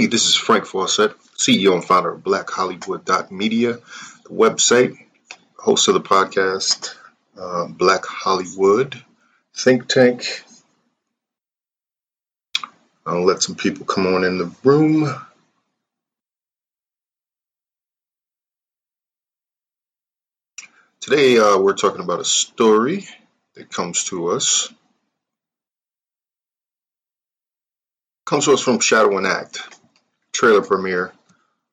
Hey, this is Frank Fawcett, CEO and founder of BlackHollywood.media, the website, host of the podcast, uh, Black Hollywood Think Tank. I'll let some people come on in the room. Today, uh, we're talking about a story that comes to us. Comes to us from Shadow and Act, trailer premiere,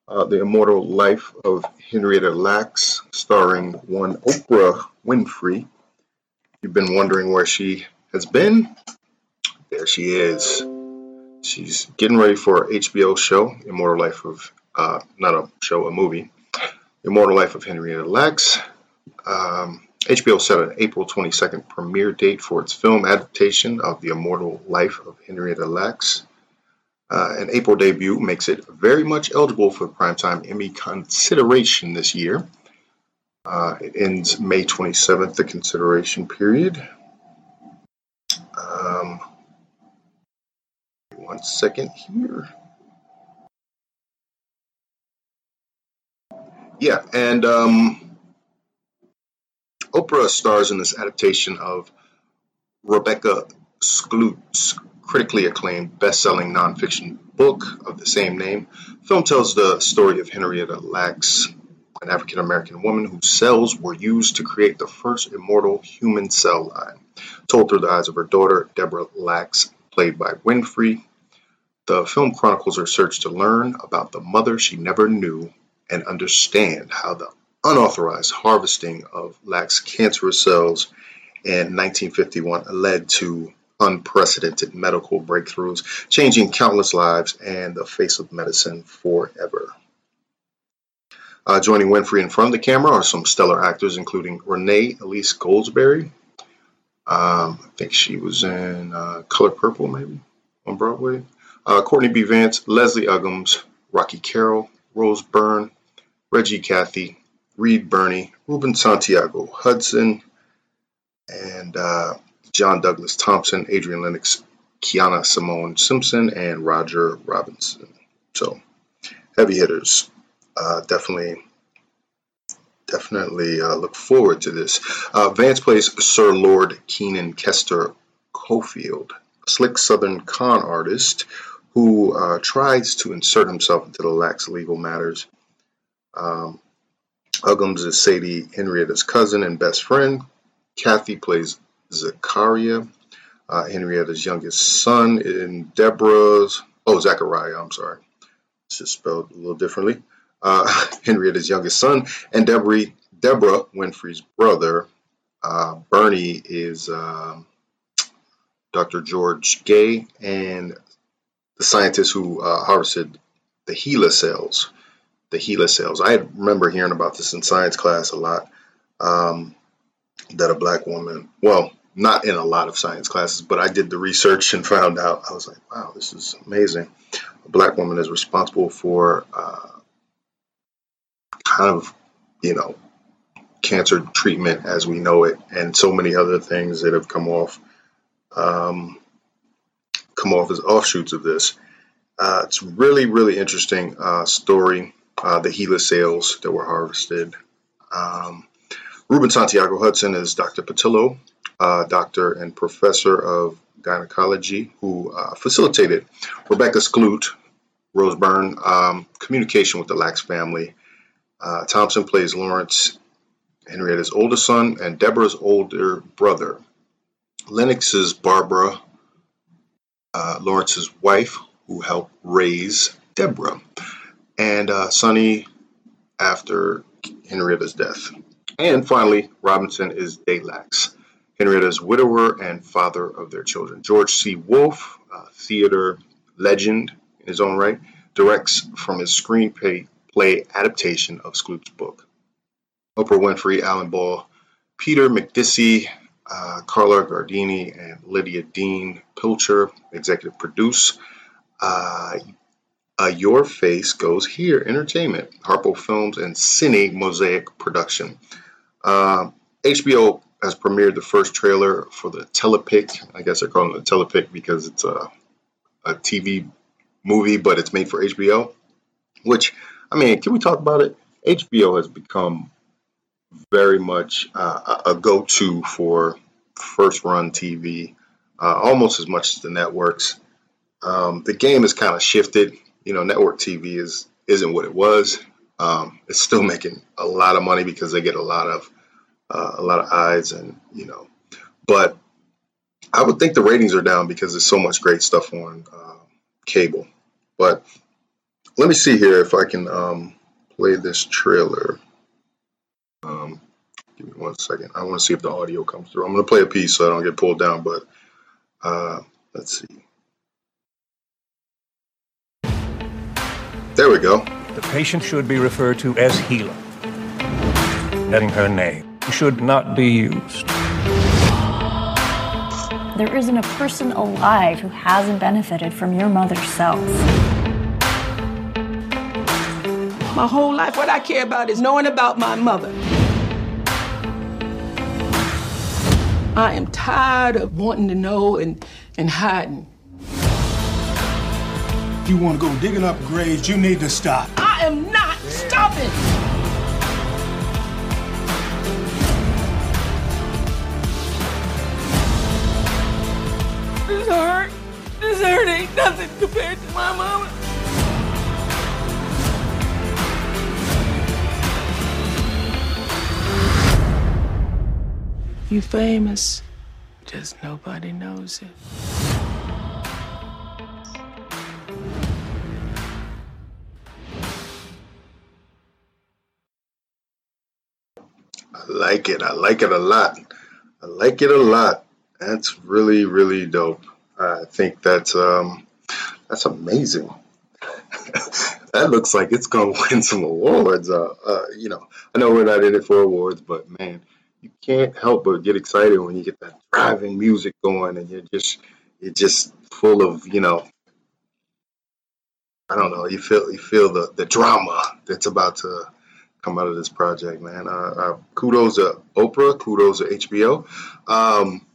uh, The Immortal Life of Henrietta Lacks, starring one Oprah Winfrey. You've been wondering where she has been? There she is. She's getting ready for a HBO show, Immortal Life of, uh, not a show, a movie, Immortal Life of Henrietta Lacks. Um, HBO set an April 22nd premiere date for its film adaptation of The Immortal Life of Henrietta Lacks. Uh, an April debut makes it very much eligible for primetime Emmy consideration this year. Uh, it ends May 27th, the consideration period. Um, one second here. Yeah, and um, Oprah stars in this adaptation of Rebecca Skloot's critically acclaimed best-selling nonfiction book of the same name. The film tells the story of Henrietta Lacks, an African-American woman whose cells were used to create the first immortal human cell line, told through the eyes of her daughter, Deborah Lacks, played by Winfrey. The film chronicles her search to learn about the mother she never knew and understand how the unauthorized harvesting of Lacks cancerous cells in 1951 led to unprecedented medical breakthroughs, changing countless lives and the face of medicine forever. Uh, joining Winfrey in front of the camera are some stellar actors, including Renee Elise Goldsberry. Um, I think she was in uh, Color Purple, maybe, on Broadway. Uh, Courtney B. Vance, Leslie Uggams, Rocky Carroll, Rose Byrne, Reggie Cathey, Reed Birney, Ruben Santiago Hudson, and uh, John Douglas Thompson, Adriane Lenox, Kyanna Simone Simpson, and Roger Robinson. So, heavy hitters. Uh, definitely, definitely uh, look forward to this. Uh, Vance plays Sir Lord Keenan Kester Cofield, a slick Southern con artist who uh, tries to insert himself into the Lacks legal matters. Um, Uggams is Sadie Henrietta's cousin and best friend. Cathey plays Zachariah, uh, Henrietta's youngest son, and Deborah's, oh, Zachariah, I'm sorry. It's just spelled a little differently. Uh, Henrietta's youngest son, and Deborah, Deborah Winfrey's brother. Uh, Birney is um, Dr. George Gay, and the scientist who uh, harvested the HeLa cells the HeLa cells. I remember hearing about this in science class a lot. Um, that a black woman, well, not in a lot of science classes, but I did the research and found out. I was like, wow, this is amazing. A black woman is responsible for uh, kind of, you know, cancer treatment as we know it, and so many other things that have come off, um, come off as offshoots of this. Uh, it's really, really interesting uh, story uh, the HeLa cells that were harvested. Um, Ruben Santiago Hudson is Dr. Pattillo, uh, doctor and professor of gynecology, who uh, facilitated Rebecca Skloot, Rose Byrne, um, communication with the Lacks family. Uh, Thompson plays Lawrence, Henrietta's oldest son, and Deborah's older brother. Lenox is Barbara, uh, Lawrence's wife, who helped raise Deborah and uh, Sonny after Henrietta's death. And finally, Robinson is Day Lacks, Henrietta's widower and father of their children. George C. Wolfe, theater legend in his own right, directs from his screenplay play adaptation of Skloot's book. Oprah Winfrey, Alan Ball, Peter Macdissi, uh, Carla Gardini, and Lydia Dean Pilcher executive produce. Uh, uh, Your Face Goes Here Entertainment, Harpo Films, and Cine Mosaic Production. Uh, HBO has premiered the first trailer for the Telepic. I guess they're calling it a Telepic because it's a, a TV movie, but it's made for HBO. Which, I mean, can we talk about it? HBO has become very much uh, a go-to for first-run TV, uh, almost as much as the networks. Um, the game has kind of shifted. You know, network TV is isn't what it was. Um, it's still making a lot of money because they get a lot of uh, a lot of eyes, and you know, but I would think the ratings are down because there's so much great stuff on uh, cable. But let me see here if I can um, play this trailer. Um, give me one second. I want to see if the audio comes through. I'm going to play a piece so I don't get pulled down, but uh, let's see. There we go. The patient should be referred to as HeLa. Letting her name should not be used. There isn't a person alive who hasn't benefited from your mother's cells. My whole life, what I care about is knowing about my mother. I am tired of wanting to know and, and hiding. If you want to go digging up graves, you need to stop. I am not stopping. This hurt. This hurt ain't nothing compared to my mama. You famous, just nobody knows it. I like it. I like it a lot. I like it a lot. That's really, really dope. I think that's um, that's amazing. that looks like it's gonna win some awards. Uh, uh, you know, I know we're not in it for awards, but man, you can't help but get excited when you get that driving music going, and you're just you're just full of you know, I don't know. You feel you feel the the drama that's about to come out of this project, man. Uh, uh, kudos to Oprah, kudos to HBO. Um,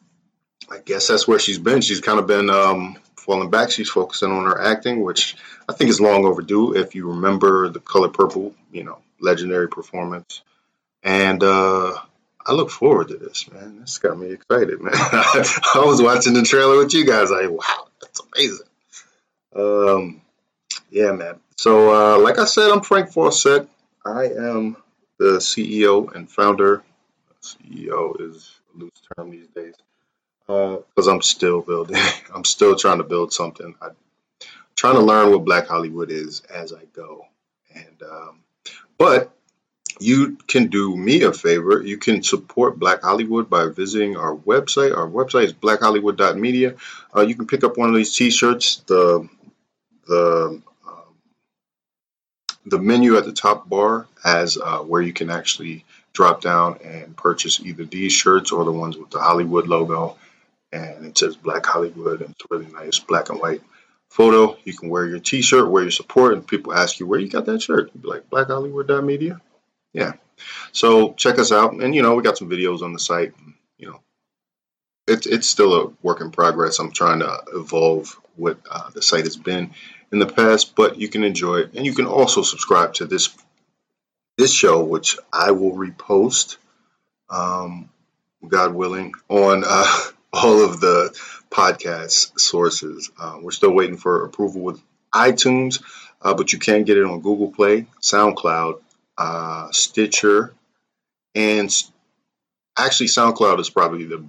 I guess that's where she's been. She's kind of been um, falling back. She's focusing on her acting, which I think is long overdue. If you remember the Color Purple, you know, legendary performance, and uh, I look forward to this, man. This got me excited, man. I was watching the trailer with you guys. Like, wow, that's amazing. Um, yeah, man. So, uh, like I said, I'm Frank Fawcett. I am the CEO and founder. CEO is a loose term these days because uh, I'm still building. I'm still trying to build something. I'm trying to learn what Black Hollywood is as I go. And um, but you can do me a favor. You can support Black Hollywood by visiting our website. Our website is blackhollywood.media. Uh, you can pick up one of these T-shirts. The the the menu at the top bar has uh, where you can actually drop down and purchase either these shirts or the ones with the Hollywood logo. And it says Black Hollywood, and it's really nice black and white photo. You can wear your T-shirt, wear your support, and people ask you where you got that shirt. You'd be like Black Hollywood Media. Yeah. So check us out, and you know we got some videos on the site. You know, it's it's still a work in progress. I'm trying to evolve what uh, the site has been in the past, but you can enjoy it. And you can also subscribe to this this show, which I will repost, um, God willing, on uh, all of the podcast sources. Uh, we're still waiting for approval with iTunes, uh, but you can get it on Google Play, SoundCloud, uh, Stitcher, and actually SoundCloud is probably the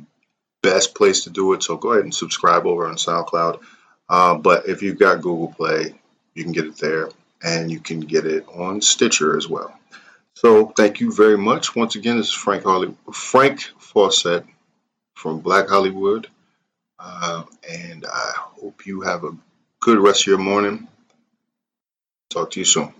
best place to do it. So go ahead and subscribe over on SoundCloud. Uh, but if you've got Google Play, you can get it there and you can get it on Stitcher as well. So thank you very much. Once again, this is Frank Holly, Frank Fawcett from Black Hollywood. Uh, and I hope you have a good rest of your morning. Talk to you soon.